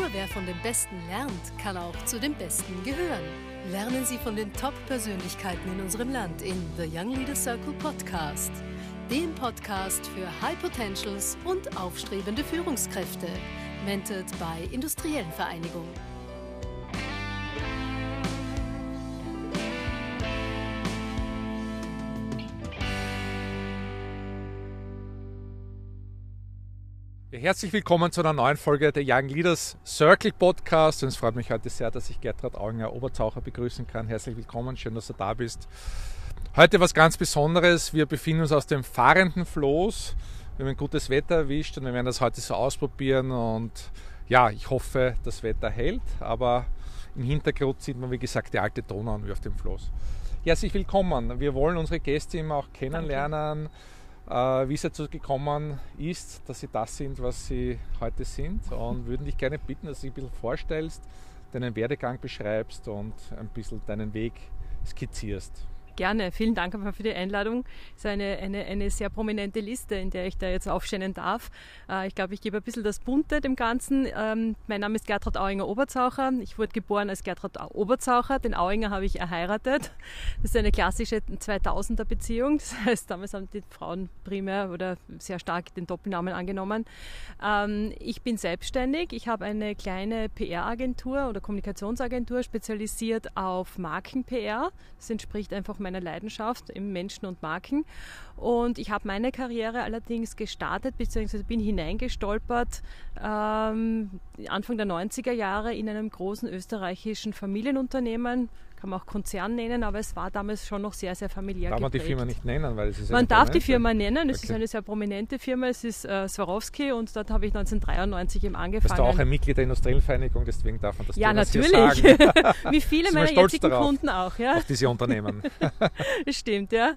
Nur wer von dem Besten lernt, kann auch zu den Besten gehören. Lernen Sie von den Top-Persönlichkeiten in unserem Land in The Young Leader Circle Podcast, dem Podcast für High Potentials und aufstrebende Führungskräfte, mentored bei Industriellen Vereinigung. Herzlich willkommen zu einer neuen Folge der Young Leaders Circle Podcast. Und es freut mich heute sehr, dass ich Gertrud Auginger Oberzaucher begrüßen kann. Herzlich willkommen, schön, dass du da bist. Heute was ganz Besonderes. Wir befinden uns aus dem fahrenden Floß. Wir haben ein gutes Wetter erwischt und wir werden das heute so ausprobieren. Und ja, ich hoffe, das Wetter hält. Aber im Hintergrund sieht man, wie gesagt, die alte Donau wie auf dem Floß. Herzlich willkommen. Wir wollen unsere Gäste immer auch kennenlernen. Danke wie es dazu gekommen ist, dass sie das sind, was sie heute sind. Und würden dich gerne bitten, dass du dich ein bisschen vorstellst, deinen Werdegang beschreibst und ein bisschen deinen Weg skizzierst. Gerne, vielen Dank einfach für die Einladung. Es ist eine, eine, eine sehr prominente Liste, in der ich da jetzt aufscheinen darf. Äh, ich glaube, ich gebe ein bisschen das Bunte dem Ganzen. Ähm, mein Name ist Gertrud Auinger-Oberzaucher. Ich wurde geboren als Gertrud Oberzaucher. Den Auinger habe ich erheiratet. Das ist eine klassische 2000er Beziehung. Das heißt, damals haben die Frauen primär oder sehr stark den Doppelnamen angenommen. Ähm, ich bin selbstständig. Ich habe eine kleine PR-Agentur oder Kommunikationsagentur spezialisiert auf Marken-PR. Das entspricht einfach meiner Leidenschaft im Menschen und Marken. Und ich habe meine Karriere allerdings gestartet, beziehungsweise bin hineingestolpert ähm, Anfang der 90er Jahre in einem großen österreichischen Familienunternehmen, kann man auch Konzern nennen, aber es war damals schon noch sehr, sehr familiär Darf man die Firma nicht nennen? Weil es ist man darf die Firma nennen, es okay. ist eine sehr prominente Firma, es ist äh, Swarovski und dort habe ich 1993 eben angefangen. Bist du auch ein Mitglied der Industriellen Vereinigung, deswegen darf man das Ja, natürlich. Wie viele meiner jetzigen darauf, Kunden auch. Ja? Auf diese Unternehmen. stimmt, ja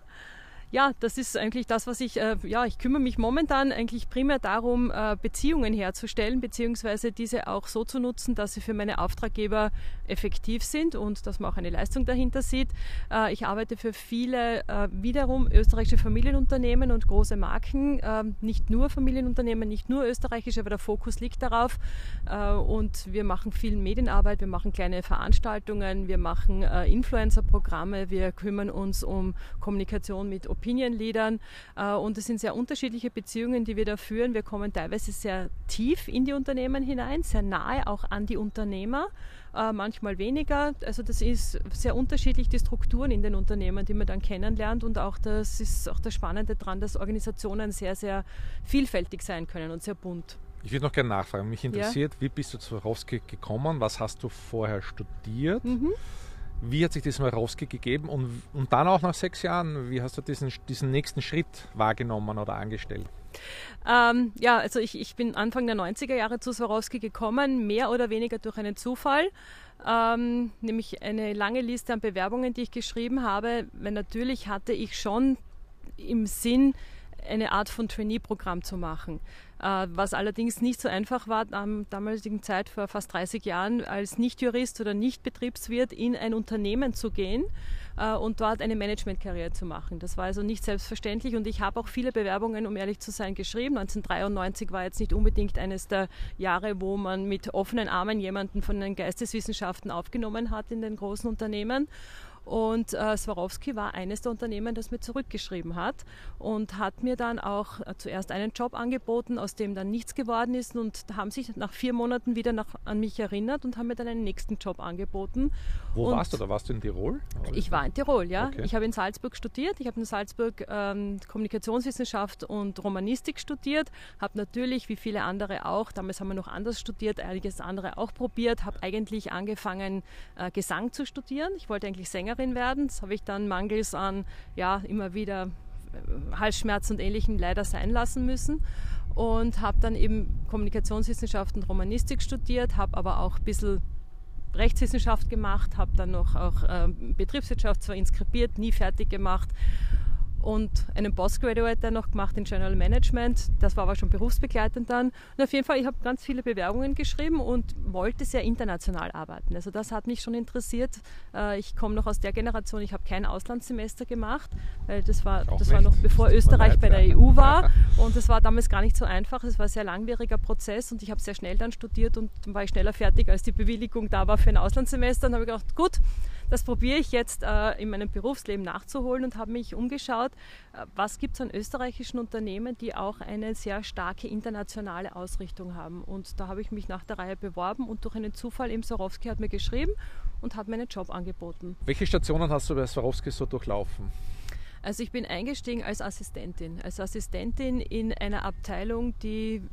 ja, das ist eigentlich das, was ich, äh, ja, ich kümmere mich momentan eigentlich primär darum, äh, Beziehungen herzustellen, beziehungsweise diese auch so zu nutzen, dass sie für meine Auftraggeber effektiv sind und dass man auch eine Leistung dahinter sieht. Äh, ich arbeite für viele äh, wiederum österreichische Familienunternehmen und große Marken, ähm, nicht nur Familienunternehmen, nicht nur österreichische, aber der Fokus liegt darauf. Äh, und wir machen viel Medienarbeit, wir machen kleine Veranstaltungen, wir machen äh, Influencer-Programme, wir kümmern uns um Kommunikation mit Opinion äh, und es sind sehr unterschiedliche Beziehungen, die wir da führen. Wir kommen teilweise sehr tief in die Unternehmen hinein, sehr nahe auch an die Unternehmer, äh, manchmal weniger. Also das ist sehr unterschiedlich, die Strukturen in den Unternehmen, die man dann kennenlernt und auch das ist auch das Spannende daran, dass Organisationen sehr, sehr vielfältig sein können und sehr bunt. Ich würde noch gerne nachfragen. Mich interessiert, ja. wie bist du zu Swarovski gekommen? Was hast du vorher studiert? Mhm. Wie hat sich das mal rausgegeben und, und dann auch nach sechs Jahren, wie hast du diesen, diesen nächsten Schritt wahrgenommen oder angestellt? Ähm, ja, also ich, ich bin Anfang der 90er Jahre zu Swarovski gekommen, mehr oder weniger durch einen Zufall. Ähm, nämlich eine lange Liste an Bewerbungen, die ich geschrieben habe. Weil natürlich hatte ich schon im Sinn, eine Art von Trainee-Programm zu machen. Äh, was allerdings nicht so einfach war, am damaligen Zeit vor fast 30 Jahren als Nicht-Jurist oder Nicht-Betriebswirt in ein Unternehmen zu gehen äh, und dort eine Management-Karriere zu machen. Das war also nicht selbstverständlich und ich habe auch viele Bewerbungen, um ehrlich zu sein, geschrieben. 1993 war jetzt nicht unbedingt eines der Jahre, wo man mit offenen Armen jemanden von den Geisteswissenschaften aufgenommen hat in den großen Unternehmen. Und äh, Swarovski war eines der Unternehmen, das mir zurückgeschrieben hat und hat mir dann auch äh, zuerst einen Job angeboten, aus dem dann nichts geworden ist und haben sich nach vier Monaten wieder nach, an mich erinnert und haben mir dann einen nächsten Job angeboten. Wo und warst du da? Warst du in Tirol? Ich war in Tirol, ja. Okay. Ich habe in Salzburg studiert. Ich habe in Salzburg ähm, Kommunikationswissenschaft und Romanistik studiert. Habe natürlich, wie viele andere auch, damals haben wir noch anders studiert, einiges andere auch probiert. Habe eigentlich angefangen, äh, Gesang zu studieren. Ich wollte eigentlich Sänger Sängerin werden. Das habe ich dann mangels an ja immer wieder äh, Halsschmerzen und Ähnlichem leider sein lassen müssen und habe dann eben Kommunikationswissenschaften und Romanistik studiert, habe aber auch ein bisschen Rechtswissenschaft gemacht, habe dann noch auch äh, Betriebswirtschaft zwar inskribiert, nie fertig gemacht und einen Postgraduate noch gemacht in General Management. Das war aber schon berufsbegleitend dann. Und auf jeden Fall, ich habe ganz viele Bewerbungen geschrieben und wollte sehr international arbeiten. Also das hat mich schon interessiert. Äh, ich komme noch aus der Generation, ich habe kein Auslandssemester gemacht, weil das war, das war noch bevor Österreich bei der EU war. Und es war damals gar nicht so einfach. Es war ein sehr langwieriger Prozess und ich habe sehr schnell dann studiert und dann war ich schneller fertig, als die Bewilligung da war für ein Auslandssemester. Und habe ich gedacht, gut, das probiere ich jetzt äh, in meinem Berufsleben nachzuholen und habe mich umgeschaut, äh, was gibt es an österreichischen Unternehmen, die auch eine sehr starke internationale Ausrichtung haben. Und da habe ich mich nach der Reihe beworben und durch einen Zufall eben Sorowski hat mir geschrieben und hat mir einen Job angeboten. Welche Stationen hast du bei Swarovski so durchlaufen? Also ich bin eingestiegen als Assistentin. Als Assistentin in einer Abteilung, die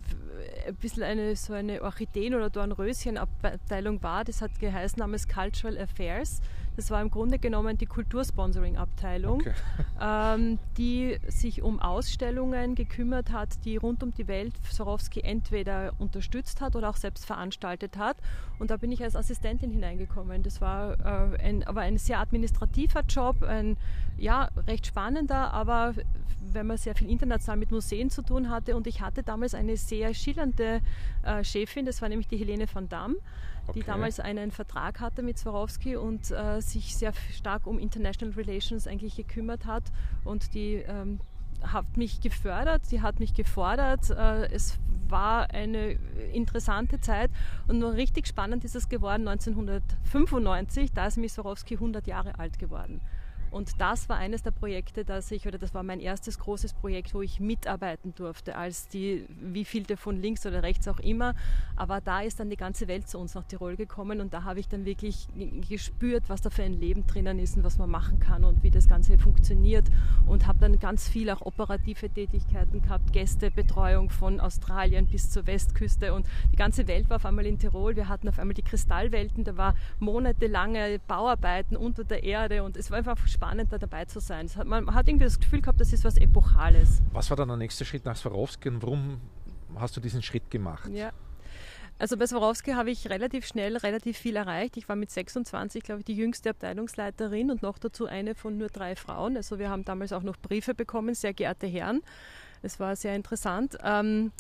ein bisschen eine so eine Orchideen- oder Dornröschen-Abteilung war. Das hat geheißen namens Cultural Affairs. Das war im Grunde genommen die Kultursponsoring-Abteilung, okay. ähm, die sich um Ausstellungen gekümmert hat, die rund um die Welt Sorowski entweder unterstützt hat oder auch selbst veranstaltet hat. Und da bin ich als Assistentin hineingekommen. Das war äh, ein, aber ein sehr administrativer Job, ein ja, recht spannender, aber wenn man sehr viel international mit Museen zu tun hatte. Und ich hatte damals eine sehr schillernde äh, Chefin, das war nämlich die Helene van Damme okay. die damals einen Vertrag hatte mit Swarovski und äh, sich sehr stark um International Relations eigentlich gekümmert hat und die ähm, hat mich gefördert, sie hat mich gefordert. Äh, es war eine interessante Zeit und nur richtig spannend ist es geworden 1995, da ist Missorowski 100 Jahre alt geworden. Und das war eines der Projekte, das ich, oder das war mein erstes großes Projekt, wo ich mitarbeiten durfte, als die, wie vielte von links oder rechts auch immer. Aber da ist dann die ganze Welt zu uns nach Tirol gekommen und da habe ich dann wirklich gespürt, was da für ein Leben drinnen ist und was man machen kann und wie das Ganze funktioniert. Und habe dann ganz viel auch operative Tätigkeiten gehabt, Gästebetreuung von Australien bis zur Westküste und die ganze Welt war auf einmal in Tirol. Wir hatten auf einmal die Kristallwelten, da war monatelange Bauarbeiten unter der Erde und es war einfach spannend, da dabei zu sein. Hat, man hat irgendwie das Gefühl gehabt, das ist was Epochales. Was war dann der nächste Schritt nach Swarovski und warum hast du diesen Schritt gemacht? Ja. Also bei Swarovski habe ich relativ schnell relativ viel erreicht. Ich war mit 26, glaube ich, die jüngste Abteilungsleiterin und noch dazu eine von nur drei Frauen. Also wir haben damals auch noch Briefe bekommen, sehr geehrte Herren. Es war sehr interessant. Ähm,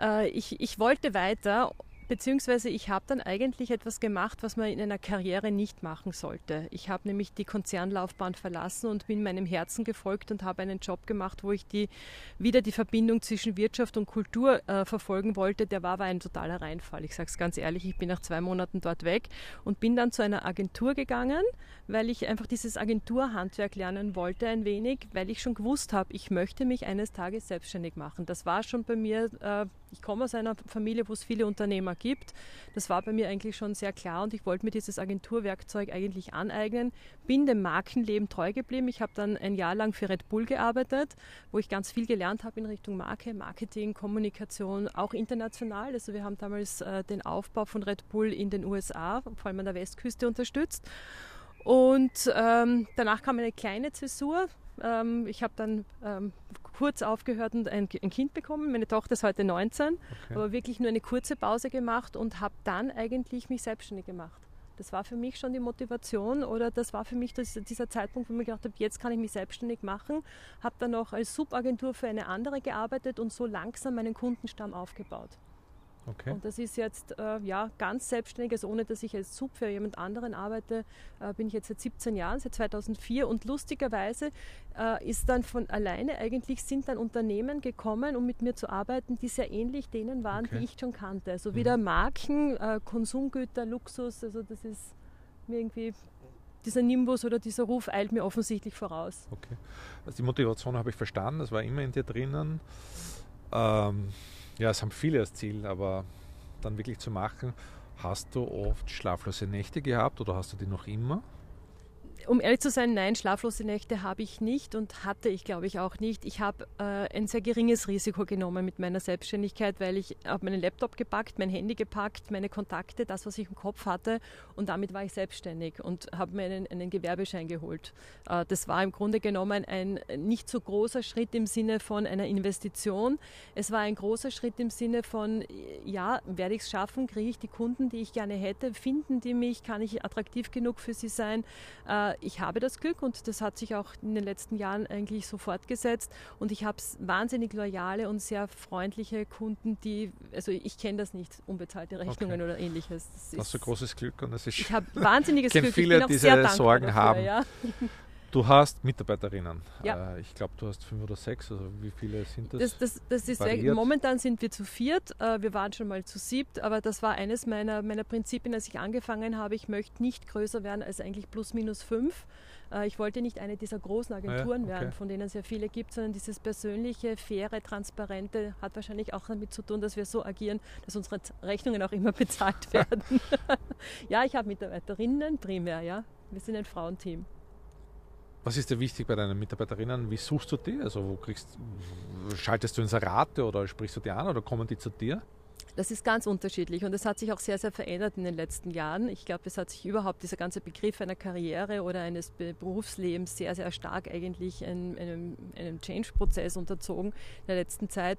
äh, ich, ich wollte weiter Beziehungsweise ich habe dann eigentlich etwas gemacht, was man in einer Karriere nicht machen sollte. Ich habe nämlich die Konzernlaufbahn verlassen und bin meinem Herzen gefolgt und habe einen Job gemacht, wo ich die, wieder die Verbindung zwischen Wirtschaft und Kultur äh, verfolgen wollte. Der war aber ein totaler Reinfall. Ich sage es ganz ehrlich, ich bin nach zwei Monaten dort weg und bin dann zu einer Agentur gegangen, weil ich einfach dieses Agenturhandwerk lernen wollte ein wenig, weil ich schon gewusst habe, ich möchte mich eines Tages selbstständig machen. Das war schon bei mir äh, ich komme aus einer Familie, wo es viele Unternehmer gibt. Das war bei mir eigentlich schon sehr klar und ich wollte mir dieses Agenturwerkzeug eigentlich aneignen. Bin dem Markenleben treu geblieben. Ich habe dann ein Jahr lang für Red Bull gearbeitet, wo ich ganz viel gelernt habe in Richtung Marke, Marketing, Kommunikation, auch international. Also wir haben damals äh, den Aufbau von Red Bull in den USA, vor allem an der Westküste unterstützt. Und ähm, danach kam eine kleine Zäsur. Ähm, ich habe dann ähm, kurz aufgehört und ein, ein, Kind bekommen. Meine Tochter ist heute 19, okay. aber wirklich nur eine kurze Pause gemacht und habe dann eigentlich mich selbstständig gemacht. Das war für mich schon die Motivation oder das war für mich das, dieser Zeitpunkt, wo ich gedacht habe, jetzt kann ich mich selbstständig machen. Habe dann noch als Subagentur für eine andere gearbeitet und so langsam meinen Kundenstamm aufgebaut. Okay. Und das ist jetzt äh, ja ganz selbstständig, also ohne dass ich als Sub für jemand anderen arbeite, äh, bin ich jetzt seit 17 Jahren, seit 2004 und lustigerweise äh, ist dann von alleine eigentlich sind dann Unternehmen gekommen, um mit mir zu arbeiten, die sehr ähnlich denen waren, okay. die ich schon kannte. Also mhm. wieder Marken, äh, Konsumgüter, Luxus, also das ist mir irgendwie dieser Nimbus oder dieser Ruf eilt mir offensichtlich voraus. Okay. Also die Motivation habe ich verstanden, das war immer in dir drinnen. Ähm ja, es haben viele als Ziel, aber dann wirklich zu machen, hast du oft schlaflose Nächte gehabt oder hast du die noch immer? Um ehrlich zu sein, nein, schlaflose Nächte habe ich nicht und hatte ich, glaube ich, auch nicht. Ich habe äh, ein sehr geringes Risiko genommen mit meiner Selbstständigkeit, weil ich habe meinen Laptop gepackt, mein Handy gepackt, meine Kontakte, das, was ich im Kopf hatte und damit war ich selbstständig und habe mir einen, einen Gewerbeschein geholt. Äh, das war im Grunde genommen ein nicht so großer Schritt im Sinne von einer Investition. Es war ein großer Schritt im Sinne von, ja, werde ich es schaffen, kriege ich die Kunden, die ich gerne hätte, finden die mich, kann ich attraktiv genug für sie sein. Äh, ich habe das Glück und das hat sich auch in den letzten Jahren eigentlich so fortgesetzt und ich habe wahnsinnig loyale und sehr freundliche Kunden, die, also ich kenne das nicht, unbezahlte Rechnungen okay. oder ähnliches. Das, das ist ein großes Glück und das ist. Ich habe wahnsinniges Glück. Viele, ich bin auch diese Sorgen dafür, haben. Ja. Du hast Mitarbeiterinnen. Ja. Äh, ich glaube, du hast fünf oder sechs. Also wie viele sind das? das, das, das ist variiert? momentan sind wir zu viert. Äh, wir waren schon mal zu siebt, aber das war eines meiner, meiner Prinzipien, als ich angefangen habe. Ich möchte nicht größer werden als eigentlich plus minus fünf. Äh, ich wollte nicht eine dieser großen Agenturen ah ja, okay. werden, von denen es ja viele gibt, sondern dieses persönliche, faire, transparente hat wahrscheinlich auch damit zu tun, dass wir so agieren, dass unsere Rechnungen auch immer bezahlt werden. ja, ich habe Mitarbeiterinnen primär, ja. Wir sind ein Frauenteam. Was ist dir wichtig bei deinen Mitarbeiterinnen? Wie suchst du die? Also wo kriegst, schaltest du Inserate oder sprichst du die an oder kommen die zu dir? Das ist ganz unterschiedlich und es hat sich auch sehr, sehr verändert in den letzten Jahren. Ich glaube, es hat sich überhaupt dieser ganze Begriff einer Karriere oder eines Berufslebens sehr, sehr stark eigentlich einem, einem, Change-Prozess unterzogen in der letzten Zeit.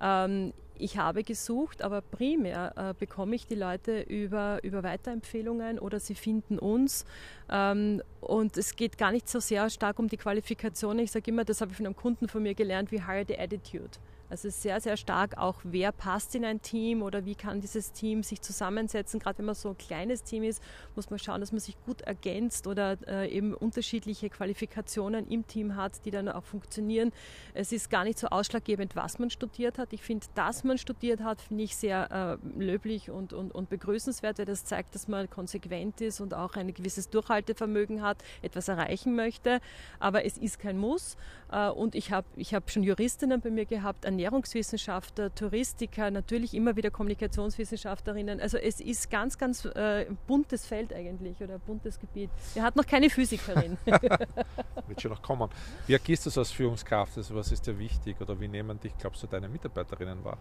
Ähm, ich habe gesucht, aber primär äh, bekomme ich die Leute über, über Weiterempfehlungen oder sie finden uns. Ähm, und es geht gar nicht so sehr stark um die Qualifikation. Ich sage immer, das habe ich von einem Kunden von mir gelernt, wie Hire the Attitude. Also sehr, sehr stark auch, wer passt in ein Team oder wie kann dieses Team sich zusammensetzen. Gerade wenn man so ein kleines Team ist, muss man schauen, dass man sich gut ergänzt oder äh, eben unterschiedliche Qualifikationen im Team hat, die dann auch funktionieren. Es ist gar nicht so ausschlaggebend, was man studiert hat. Ich finde, dass man studiert hat, finde ich sehr äh, löblich und, und, und begrüßenswert, weil das zeigt, dass man konsequent ist und auch ein gewisses Durchhaltevermögen hat, etwas erreichen möchte. Aber es ist kein Muss. Äh, und ich habe ich hab schon Juristinnen bei mir gehabt, Ernährungswissenschaftler, Touristiker, natürlich immer wieder Kommunikationswissenschaftlerinnen. Also es ist ganz, ganz äh, buntes Feld eigentlich oder buntes Gebiet. Er hat noch keine Physikerin. Wird schon noch kommen. Wie agierst du das als Führungskraft? Also was ist dir wichtig oder wie nehmen dich, glaubst du, deine Mitarbeiterinnen wahr?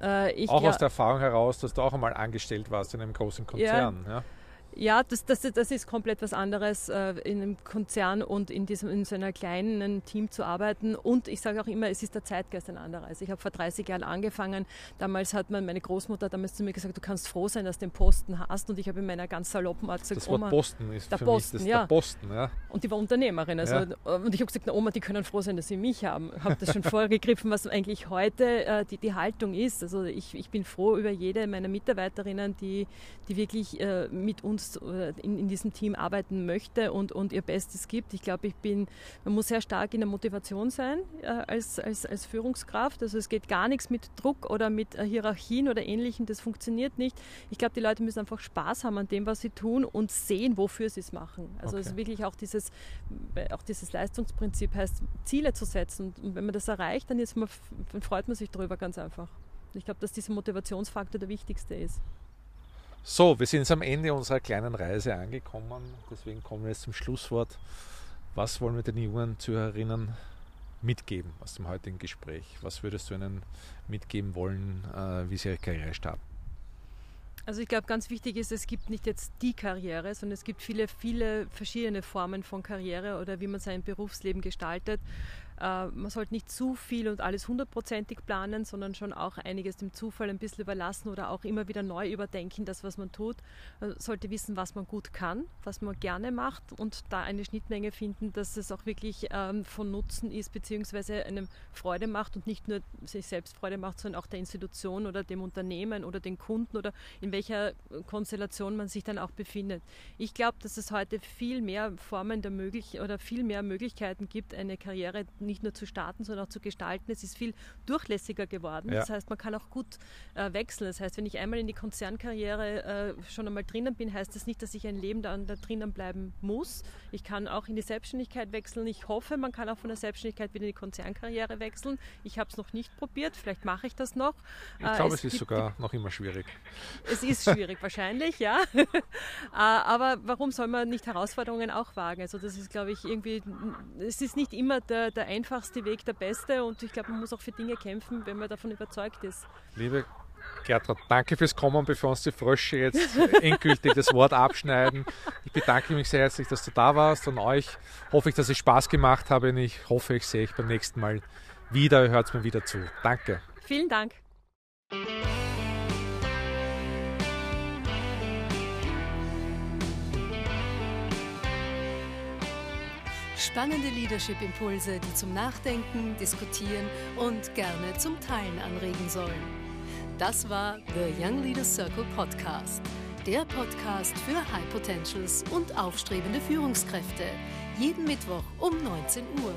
Äh, auch aus der Erfahrung heraus, dass du auch einmal angestellt warst in einem großen Konzern. Ja. ja? Ja, das, das, das ist komplett was anderes, äh, in einem Konzern und in, diesem, in so einer kleinen Team zu arbeiten. Und ich sage auch immer, es ist der Zeitgeist ein anderer. Also ich habe vor 30 Jahren angefangen. Damals hat man, meine Großmutter damals zu mir gesagt, du kannst froh sein, dass du den Posten hast. Und ich habe in meiner ganz saloppen Art gesagt, das Wort Oma, Posten ist der für Posten, mich das ja. der Posten. Ja. Und die war Unternehmerin. Also, ja. Und ich habe gesagt, na Oma, die können froh sein, dass sie mich haben. Ich habe das schon vorgegriffen, was eigentlich heute äh, die, die Haltung ist. Also ich, ich bin froh über jede meiner Mitarbeiterinnen, die, die wirklich äh, mit uns äh, in in diesem Team arbeiten möchte und, und ihr Bestes gibt. Ich glaube, ich bin, man muss sehr stark in der Motivation sein äh, als, als, als Führungskraft. Also es geht gar nichts mit Druck oder mit äh, Hierarchien oder Ähnlichem. Das funktioniert nicht. Ich glaube, die Leute müssen einfach Spaß haben an dem, was sie tun und sehen, wofür sie es machen. Also okay. es ist wirklich auch dieses, äh, auch dieses Leistungsprinzip heißt, Ziele zu setzen. Und wenn man das erreicht, dann, man, dann freut man sich darüber ganz einfach. Ich glaube, dass dieser Motivationsfaktor der wichtigste ist. So, wir sind jetzt am Ende unserer kleinen Reise angekommen. Deswegen kommen wir jetzt zum Schlusswort. Was wollen wir den jungen Zuhörerinnen mitgeben aus dem heutigen Gespräch? Was würdest du ihnen mitgeben wollen, äh, wie sie ihre Karriere starten? Also ich glaube, ganz wichtig ist, es gibt nicht jetzt die Karriere, sondern es gibt viele, viele verschiedene Formen von Karriere oder wie man sein Berufsleben gestaltet. Äh, man sollte nicht zu viel und alles hundertprozentig planen, sondern schon auch einiges dem Zufall ein bisschen überlassen oder auch immer wieder neu überdenken, das, was man tut. Man sollte wissen, was man gut kann, was man gerne macht und da eine Schnittmenge finden, dass es auch wirklich ähm, von Nutzen ist, beziehungsweise einem Freude macht und nicht nur sich selbst Freude macht, sondern auch der Institution oder dem Unternehmen oder den Kunden oder in welcher Konstellation man sich dann auch befindet. Ich glaube, dass es heute viel mehr Formen der möglich oder viel mehr Möglichkeiten gibt, eine Karriere nicht nur zu starten, sondern auch zu gestalten. Es ist viel durchlässiger geworden. Ja. Das heißt, man kann auch gut äh, wechseln. Das heißt, wenn ich einmal in die Konzernkarriere äh, schon einmal drinnen bin, heißt das nicht, dass ich ein Leben da, da drinnen bleiben muss. Ich kann auch in die Selbstständigkeit wechseln. Ich hoffe, man kann auch von der Selbstständigkeit wieder in die Konzernkarriere wechseln. Ich habe es noch nicht probiert. Vielleicht mache ich das noch. Ich äh, glaube, es, es ist sogar noch immer schwierig. Es ist schwierig, wahrscheinlich, ja. Äh, aber warum soll man nicht Herausforderungen auch wagen? Also das ist, glaube ich, irgendwie, es ist nicht immer der, der einfachste Weg der beste und ich glaube, man muss auch für Dinge kämpfen, wenn man davon überzeugt ist. Liebe Gertrud, danke fürs Kommen, bevor uns die Frösche jetzt endgültig das Wort abschneiden. Ich bedanke mich sehr herzlich, dass du da warst und euch hoffe ich, dass ich Spaß gemacht habe und ich hoffe, ich sehe euch beim nächsten Mal wieder, hört mir wieder zu. Danke. Vielen Dank. Spannende Leadership-Impulse, die zum Nachdenken, Diskutieren und gerne zum Teilen anregen sollen. Das war The Young Leaders Circle Podcast. Der Podcast für High Potentials und aufstrebende Führungskräfte. Jeden Mittwoch um 19 Uhr.